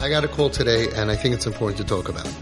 I got a call today, and I think it's important to talk about.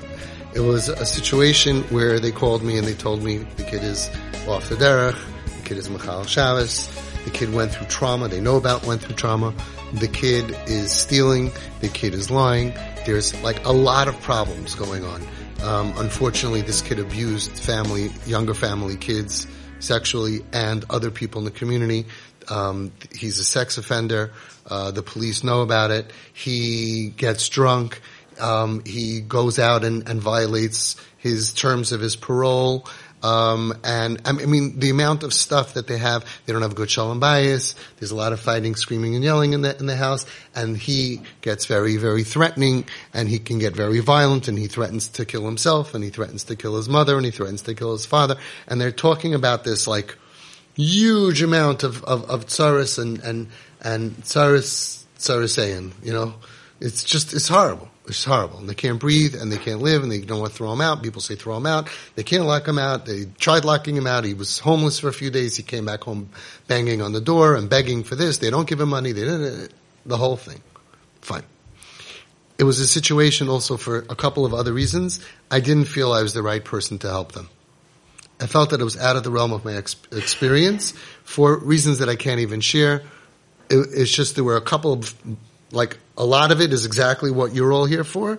It was a situation where they called me and they told me the kid is off the derech, the kid is mechallel Shabbos, the kid went through trauma, they know about went through trauma, the kid is stealing, the kid is lying, there's like a lot of problems going on. Um, unfortunately, this kid abused family, younger family kids sexually and other people in the community. Um, he's a sex offender. Uh, the police know about it. He gets drunk. Um, he goes out and, and, violates his terms of his parole. Um, and I mean, the amount of stuff that they have, they don't have good shalom bayis. There's a lot of fighting, screaming, and yelling in the in the house. And he gets very, very threatening, and he can get very violent, and he threatens to kill himself, and he threatens to kill his mother, and he threatens to kill his father. And they're talking about this like huge amount of of, of tsaris and and and tsaris tsarisayan. You know, it's just it's horrible. It's horrible. And they can't breathe and they can't live and they don't want to throw him out. People say throw him out. They can't lock him out. They tried locking him out. He was homeless for a few days. He came back home banging on the door and begging for this. They don't give him money. They didn't, the whole thing. Fine. It was a situation also for a couple of other reasons. I didn't feel I was the right person to help them. I felt that it was out of the realm of my ex- experience for reasons that I can't even share. It, it's just there were a couple of like a lot of it is exactly what you're all here for.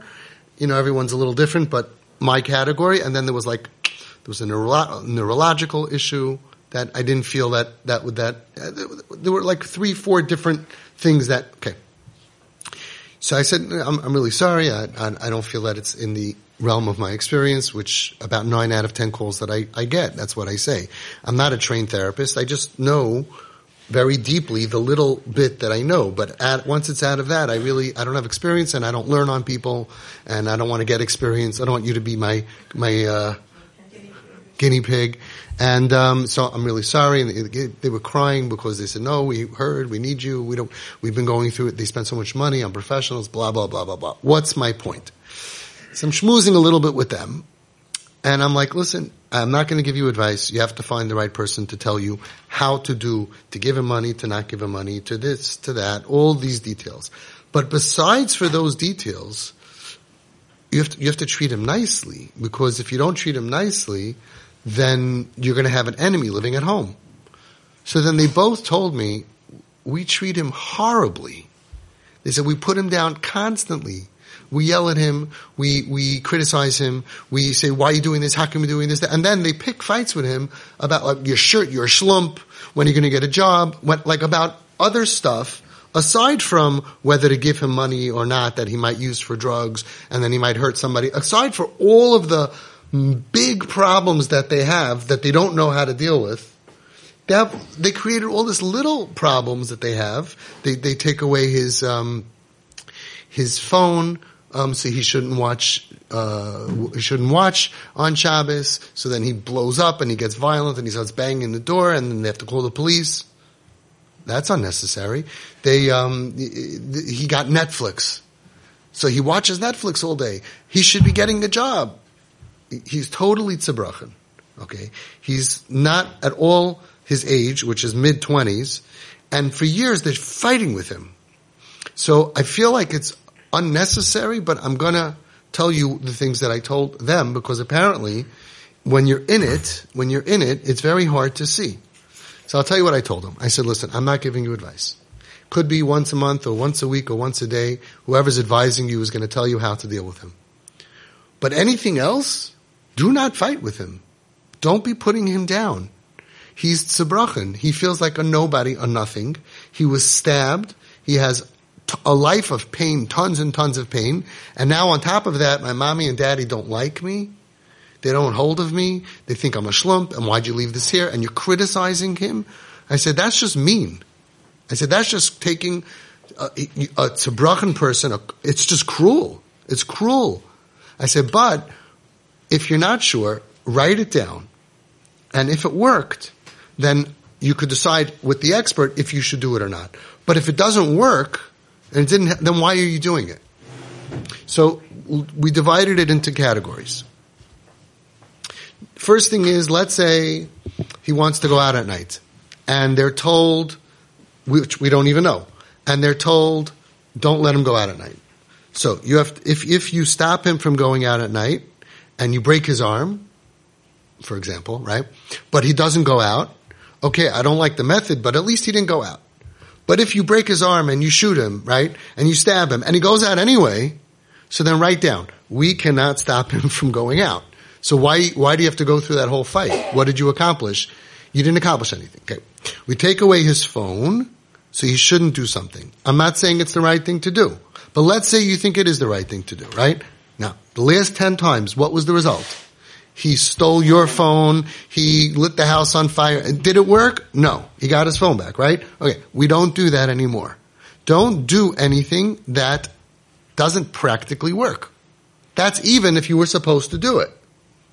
You know, everyone's a little different, but my category. And then there was like, there was a neuro- neurological issue that I didn't feel that, that would, that, uh, there were like three, four different things that, okay. So I said, I'm, I'm really sorry. I, I, I, don't feel that it's in the realm of my experience, which about nine out of ten calls that I, I get, that's what I say. I'm not a trained therapist. I just know very deeply the little bit that I know. But at, once it's out of that, I really I don't have experience and I don't learn on people, and I don't want to get experience. I don't want you to be my my uh, guinea pig. And um, so I'm really sorry. And they, they, were crying because they said, "No, we heard. We need you. We don't. We've been going through it. They spent so much money on professionals. Blah blah blah blah blah." What's my point? So I'm schmoozing a little bit with them, and I'm like, "Listen, I'm not going to give you advice. You have to find the right person to tell you how to do, to give him money, to not give him money, to this, to that, all these details. But besides for those details, you have to, you have to treat him nicely because if you don't treat him nicely, then you're going to have an enemy living at home. So then they both told me, we treat him horribly. They said we put him down constantly. We yell at him. We, we criticize him. We say, why are you doing this? How come you're doing this? And then they pick fights with him about like your shirt, your schlump, when you're going to get a job, what, like about other stuff aside from whether to give him money or not that he might use for drugs and then he might hurt somebody, aside for all of the big problems that they have that they don't know how to deal with, they have, they created all this little problems that they have. They, they take away his, um, his phone, um, so he shouldn't watch. Uh, he shouldn't watch on Shabbos. So then he blows up and he gets violent and he starts banging the door, and then they have to call the police. That's unnecessary. They um, he got Netflix, so he watches Netflix all day. He should be getting a job. He's totally tzebrachen. Okay, he's not at all his age, which is mid twenties, and for years they're fighting with him. So I feel like it's unnecessary, but I'm gonna tell you the things that I told them because apparently when you're in it, when you're in it, it's very hard to see. So I'll tell you what I told them. I said, listen, I'm not giving you advice. Could be once a month or once a week or once a day. Whoever's advising you is going to tell you how to deal with him. But anything else, do not fight with him. Don't be putting him down. He's tzebrachen. He feels like a nobody, a nothing. He was stabbed. He has a life of pain, tons and tons of pain. And now on top of that, my mommy and daddy don't like me. They don't hold of me. They think I'm a schlump. And why'd you leave this here? And you're criticizing him. I said, that's just mean. I said, that's just taking a, a person. A, it's just cruel. It's cruel. I said, but if you're not sure, write it down. And if it worked, then you could decide with the expert if you should do it or not. But if it doesn't work, and it didn't, then why are you doing it? So we divided it into categories. First thing is, let's say he wants to go out at night and they're told, which we don't even know, and they're told, don't let him go out at night. So you have, if, if you stop him from going out at night and you break his arm, for example, right? But he doesn't go out. Okay, I don't like the method, but at least he didn't go out. But if you break his arm and you shoot him, right? And you stab him and he goes out anyway, so then write down, we cannot stop him from going out. So why, why do you have to go through that whole fight? What did you accomplish? You didn't accomplish anything. Okay. We take away his phone, so he shouldn't do something. I'm not saying it's the right thing to do, but let's say you think it is the right thing to do, right? Now, the last 10 times, what was the result? He stole your phone. He lit the house on fire. Did it work? No. He got his phone back, right? Okay. We don't do that anymore. Don't do anything that doesn't practically work. That's even if you were supposed to do it.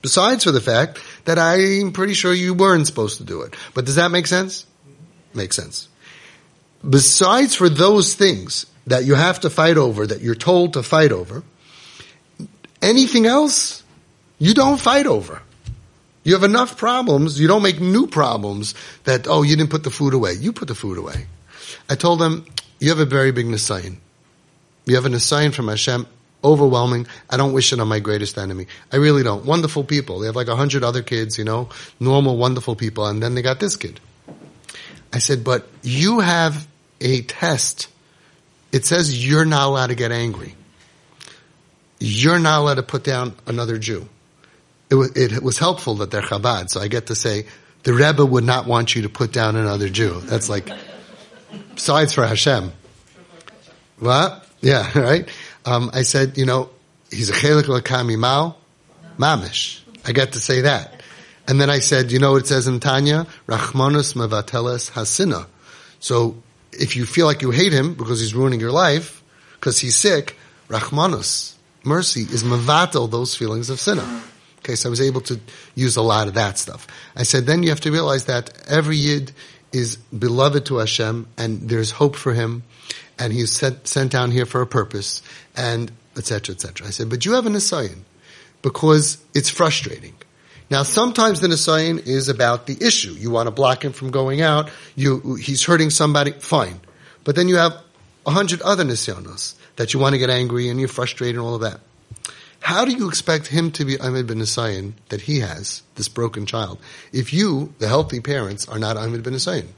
Besides for the fact that I'm pretty sure you weren't supposed to do it. But does that make sense? Makes sense. Besides for those things that you have to fight over, that you're told to fight over, anything else, you don't fight over. You have enough problems. You don't make new problems that, oh, you didn't put the food away. You put the food away. I told them, you have a very big Nisayan. You have a Nisayan from Hashem overwhelming. I don't wish it on my greatest enemy. I really don't. Wonderful people. They have like a hundred other kids, you know, normal, wonderful people. And then they got this kid. I said, but you have a test. It says you're not allowed to get angry. You're not allowed to put down another Jew. It was, it was helpful that they're Chabad, so I get to say, the Rebbe would not want you to put down another Jew. That's like, besides for Hashem. What? Yeah, right? Um, I said, you know, he's a chelik lakami mao, mamish. I got to say that. And then I said, you know what it says in Tanya? Rachmanus mevateles hasina. So if you feel like you hate him because he's ruining your life, because he's sick, Rachmanus, mercy, is mevatel those feelings of sinna. Okay, so I was able to use a lot of that stuff. I said, then you have to realize that every yid is beloved to Hashem and there's hope for him and he's sent, sent down here for a purpose, and etc. etc. I said, but you have a Nisayan because it's frustrating. Now, sometimes the Nisayan is about the issue. You want to block him from going out. You, he's hurting somebody. Fine. But then you have a hundred other Nisyanos that you want to get angry and you're frustrated and all of that. How do you expect him to be omed b' Nisayan that he has, this broken child, if you, the healthy parents, are not omed b' Nisayan?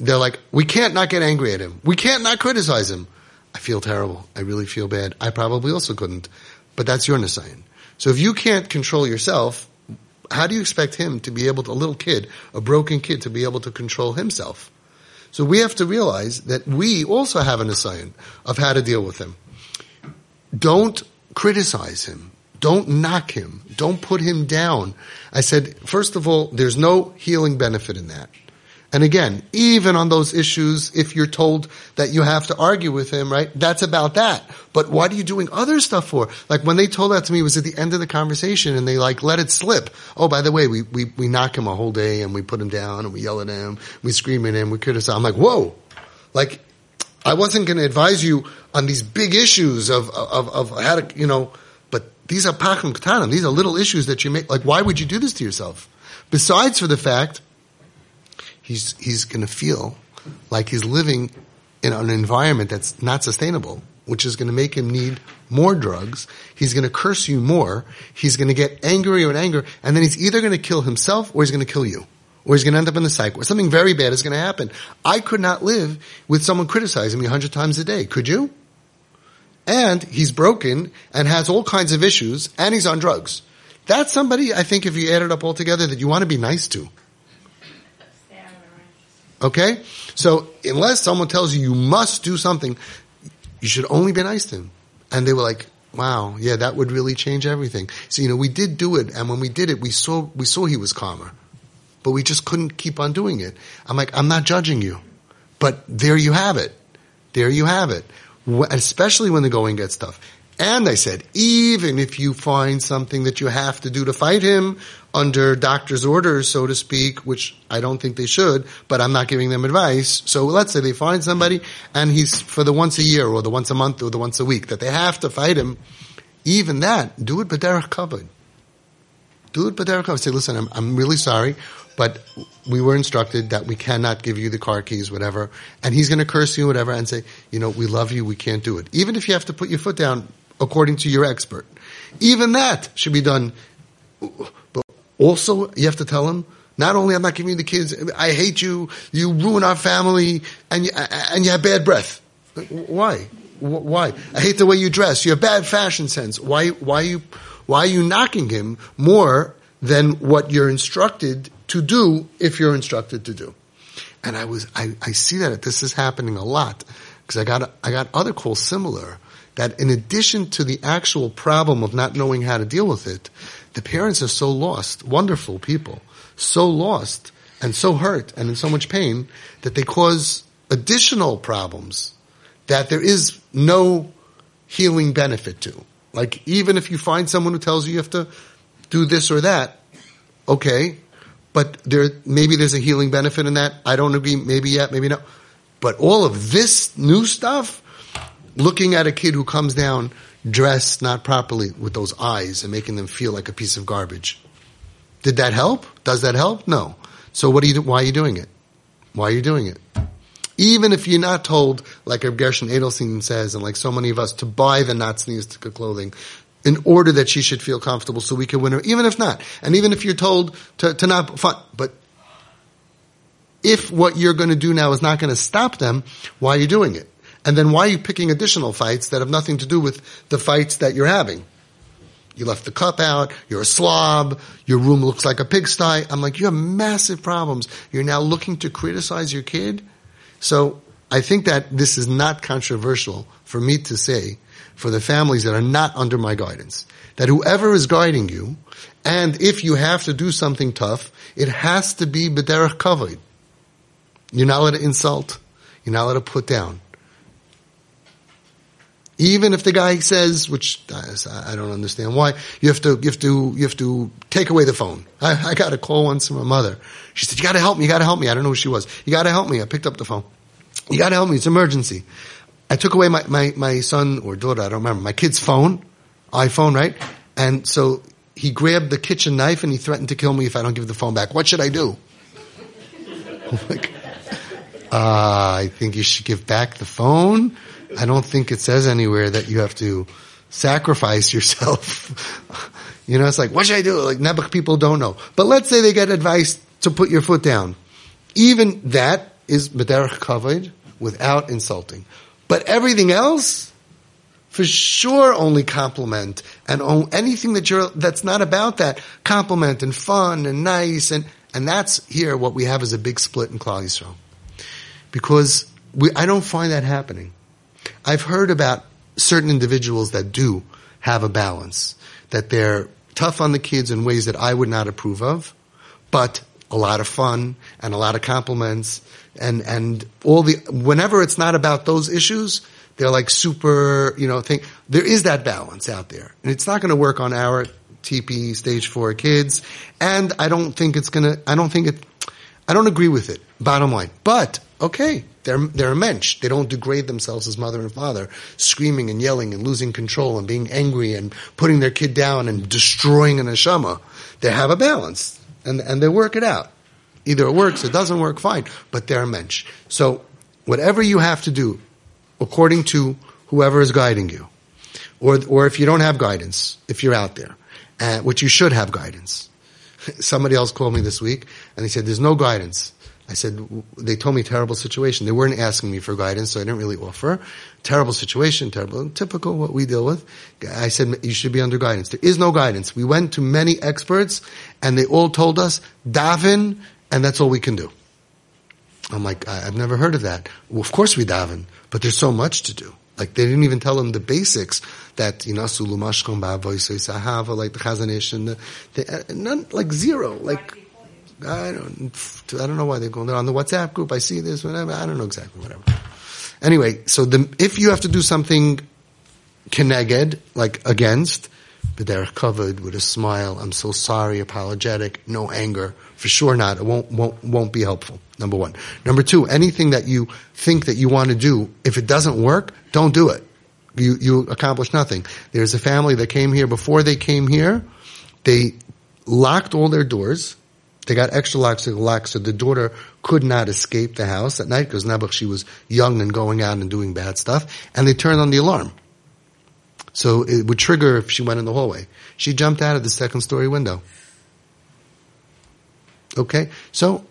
they're like, we can't not get angry at him. We can't not criticize him. I feel terrible. I really feel bad. I probably also couldn't. But that's your Nisayan. So if you can't control yourself, how do you expect him to be able to, a little kid, a broken kid, to be able to control himself? So we have to realize that we also have a Nisayan of how to deal with him. Don't criticize him. Don't knock him. Don't put him down. I said, first of all, there's no healing benefit in that. And again, even on those issues, if you're told that you have to argue with him, right? That's about that. But what are you doing other stuff for? Like when they told that to me, it was at the end of the conversation and they like let it slip. Oh, by the way, we, we, we knock him a whole day and we put him down and we yell at him, we scream at him, we criticize. I'm like, whoa! Like, I wasn't going to advise you on these big issues of, of, of how to, you know, but these are pachim katanim. These are little issues that you make. Like, why would you do this to yourself? Besides for the fact he's he's going to feel like he's living in an environment that's not sustainable, which is going to make him need more drugs. He's going to curse you more. He's going to get angrier and angrier, and then he's either going to kill himself or he's going to kill you. Or he's going to end up in the psych, or something very bad is going to happen. I could not live with someone criticizing me a hundred times a day. Could you? And he's broken and has all kinds of issues, and he's on drugs. That's somebody, I think, if you add it up all together, that you want to be nice to. Okay? So unless someone tells you you must do something, you should only be nice to him. And they were like, wow, yeah, that would really change everything. So, you know, we did do it. And when we did it, we saw, we saw he was calmer, but we just couldn't keep on doing it. I'm like, I'm not judging you, but there you have it. There you have it. Especially when the going gets tough. And I said, even if you find something that you have to do to fight him under doctor's orders, so to speak, which I don't think they should, but I'm not giving them advice. So let's say they find somebody and he's for the once a year or the once a month or the once a week that they have to fight him. Even that, do it b'derech kavod. Do it b'derech kavod. Say, listen, I'm, I'm really sorry, but we were instructed that we cannot give you the car keys, whatever. And he's going to curse you, whatever, and say, you know, we love you, we can't do it. Even if you have to put your foot down according to your expert. Even that should be done. But also, you have to tell him, not only I'm not giving you the kids, I hate you, you ruin our family, and you, and you have bad breath. Why? Why? I hate the way you dress. You have bad fashion sense. Why, why, you, why are you knocking him more than what you're instructed to do if you're instructed to do? And I was, I, I see that this is happening a lot because I got, I got other calls similar that in addition to the actual problem of not knowing how to deal with it, the parents are so lost, wonderful people, so lost and so hurt and in so much pain that they cause additional problems that there is no healing benefit to. Like even if you find someone who tells you you have to do this or that, okay, but there maybe there's a healing benefit in that. I don't agree. Maybe yet, maybe not. But all of this new stuff, looking at a kid who comes down dressed not properly with those eyes and making them feel like a piece of garbage. Did that help? Does that help? No. So what are you? Why are you doing it? Why are you doing it? Even if you're not told, like Gershon Edelstein says, and like so many of us, to buy the not clothing in order that she should feel comfortable so we can win her, even if not. And even if you're told to, to not, fine, but if what you're going to do now is not going to stop them, why are you doing it? And then why are you picking additional fights that have nothing to do with the fights that you're having? You left the cup out. You're a slob. Your room looks like a pigsty. I'm like, you have massive problems. You're now looking to criticize your kid. So I think that this is not controversial for me to say for the families that are not under my guidance. That whoever is guiding you, and if you have to do something tough, it has to be b'derech kavod. You're not allowed to insult. You're not allowed to put down. Even if the guy says, which I don't understand why, you have to, you have to, you have to take away the phone. I, I got a call once from my mother. She said, you gotta help me, you gotta help me. I don't know who she was. You gotta help me. I picked up the phone. You gotta help me, it's emergency. I took away my, my, my son or daughter, I don't remember, my kid's phone, iPhone, right? And so he grabbed the kitchen knife and he threatened to kill me if I don't give the phone back. What should I do? like, uh, I think you should give back the phone. I don't think it says anywhere that you have to sacrifice yourself. you know, it's like, what should I do? Like, Nebuch people don't know. But let's say they get advice to put your foot down. Even that is B'derech Kavod without insulting. But everything else, for sure only compliment and anything that you're, that's not about that, compliment and fun and nice and, and that's here what we have is a big split in Klal Yisrael. Because we, I don't find that happening. I've heard about certain individuals that do have a balance, that they're tough on the kids in ways that I would not approve of, but a lot of fun and a lot of compliments and, and all the, whenever it's not about those issues, they're like super, you know, think, there is that balance out there. And it's not going to work on our TP stage four kids. And I don't think it's going to, I don't think it, I don't agree with it, bottom line. But, okay, they're, they're a mensch. They don't degrade themselves as mother and father, screaming and yelling and losing control and being angry and putting their kid down and destroying an neshama. They have a balance and, and they work it out. Either it works, it doesn't work, fine. But they're a mensch. So, whatever you have to do, according to whoever is guiding you, or, or if you don't have guidance, if you're out there, uh, which you should have guidance, Somebody else called me this week and they said, there's no guidance. I said, they told me terrible situation. They weren't asking me for guidance, so I didn't really offer. Terrible situation, terrible, typical what we deal with. I said, you should be under guidance. There is no guidance. We went to many experts and they all told us, daven, and that's all we can do. I'm like, I've never heard of that. Well, of course we daven, but there's so much to do. Like they didn't even tell them the basics that you know sulu mashkom sahava like the Chazon Ish and the, the uh, none like zero like. I don't, I don't know why they're going there on the WhatsApp group. I see this, whatever. I don't know exactly, whatever. Anyway, so the, if you have to do something keneged, like against, but they're covered with a smile. I'm so sorry, apologetic, no anger. For sure not. It won't, won't, won't be helpful. Number one. Number two, anything that you think that you want to do, if it doesn't work, don't do it. You, you accomplish nothing. There's a family that came here before they came here. They locked all their doors. They got extra locks to the lock so the daughter could not escape the house at night because she was young and going out and doing bad stuff. And they turned on the alarm. So it would trigger if she went in the hallway. She jumped out of the second story window. Okay? So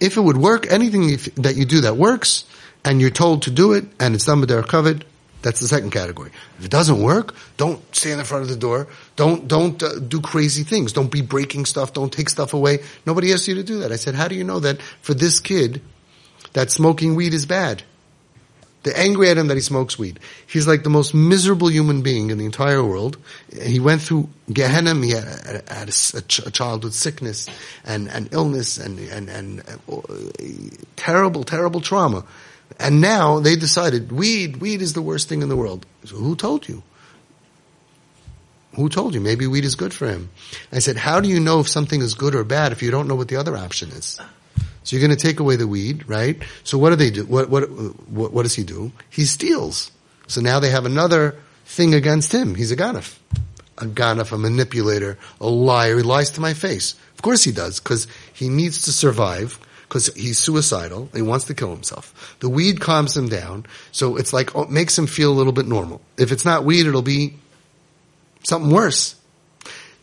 if it would work, anything that you do that works and you're told to do it and it's done but they're covered, that's the second category. If it doesn't work, don't stand in front of the door. Don't don't uh, do crazy things. Don't be breaking stuff. Don't take stuff away. Nobody asked you to do that. I said, how do you know that for this kid, that smoking weed is bad? They're angry at him that he smokes weed. He's like the most miserable human being in the entire world. He went through Gehenna. He had, a, a, child with sickness and, and illness and, and, and uh, terrible, terrible trauma. And now they decided weed, weed is the worst thing in the world. So who told you? Who told you? Maybe weed is good for him. I said, how do you know if something is good or bad if you don't know what the other option is? So you're going to take away the weed, right? So what do they do? What, what, what, what does he do? He steals. So now they have another thing against him. He's a ganef. A ganef, a manipulator, a liar. He lies to my face. Of course he does, because he needs to survive because he's suicidal. He wants to kill himself. The weed calms him down, so it's like oh, makes him feel a little bit normal. If it's not weed, it'll be something worse.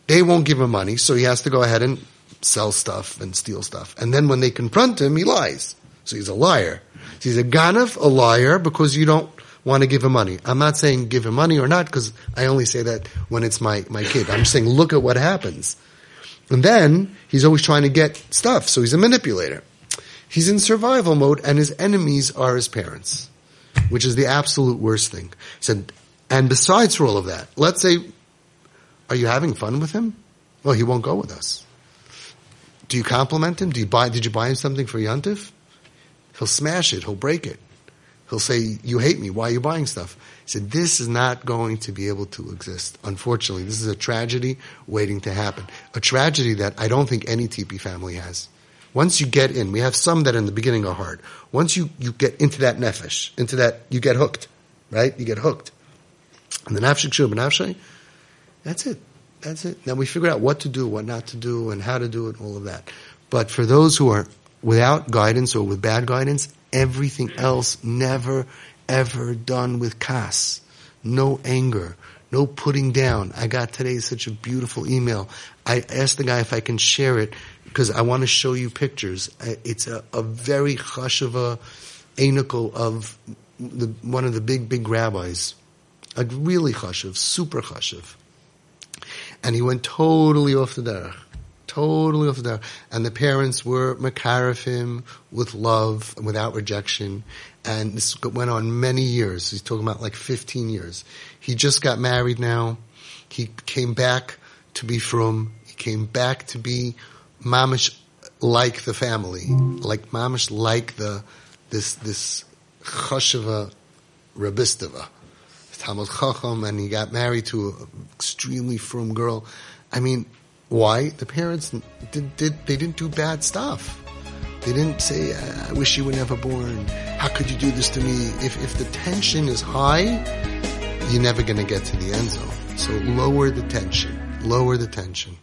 They won't give him money, so he has to go ahead and sell stuff and steal stuff. And then when they confront him, he lies. So he's a liar. So he's a ganef, a liar, because you don't want to give him money. I'm not saying give him money or not, because I only say that when it's my, my kid. I'm just saying look at what happens. And then he's always trying to get stuff, so he's a manipulator. He's in survival mode and his enemies are his parents, which is the absolute worst thing. He said, and besides for all of that, let's say, are you having fun with him? Well, he won't go with us. Do you compliment him? Do you buy, did you buy him something for Yantif? He'll smash it. He'll break it. He'll say, you hate me. Why are you buying stuff? He said, this is not going to be able to exist. Unfortunately, this is a tragedy waiting to happen. A tragedy that I don't think any TP family has. Once you get in, we have some that in the beginning are hard. Once you, you get into that nefesh, into that, you get hooked, right? You get hooked. And the nafshik shub nafshay, that's it. That's it. Now we figure out what to do, what not to do, and how to do it, all of that. But for those who are without guidance or with bad guidance, everything else never, ever done with kaas. No anger, no putting down. I got today such a beautiful email. I asked the guy if I can share it because I want to show you pictures. It's a, a very chashava anical of the, one of the big, big rabbis. A really chashav, super chashav. And he went totally off the derech. Totally off the. And the parents were mekarev him with love and without rejection. And this went on many years. He's talking about like 15 years. He just got married now. He came back to be frum. He came back to be mamish like the family, like mamish like the this this chashava rabistava, Talmid Chacham, and he got married to an extremely frum girl. I mean, why? The parents did, did they didn't do bad stuff. They didn't say, "I wish you were never born." How could you do this to me? If if the tension is high, you're never going to get to the end zone. So lower the tension. Lower the tension.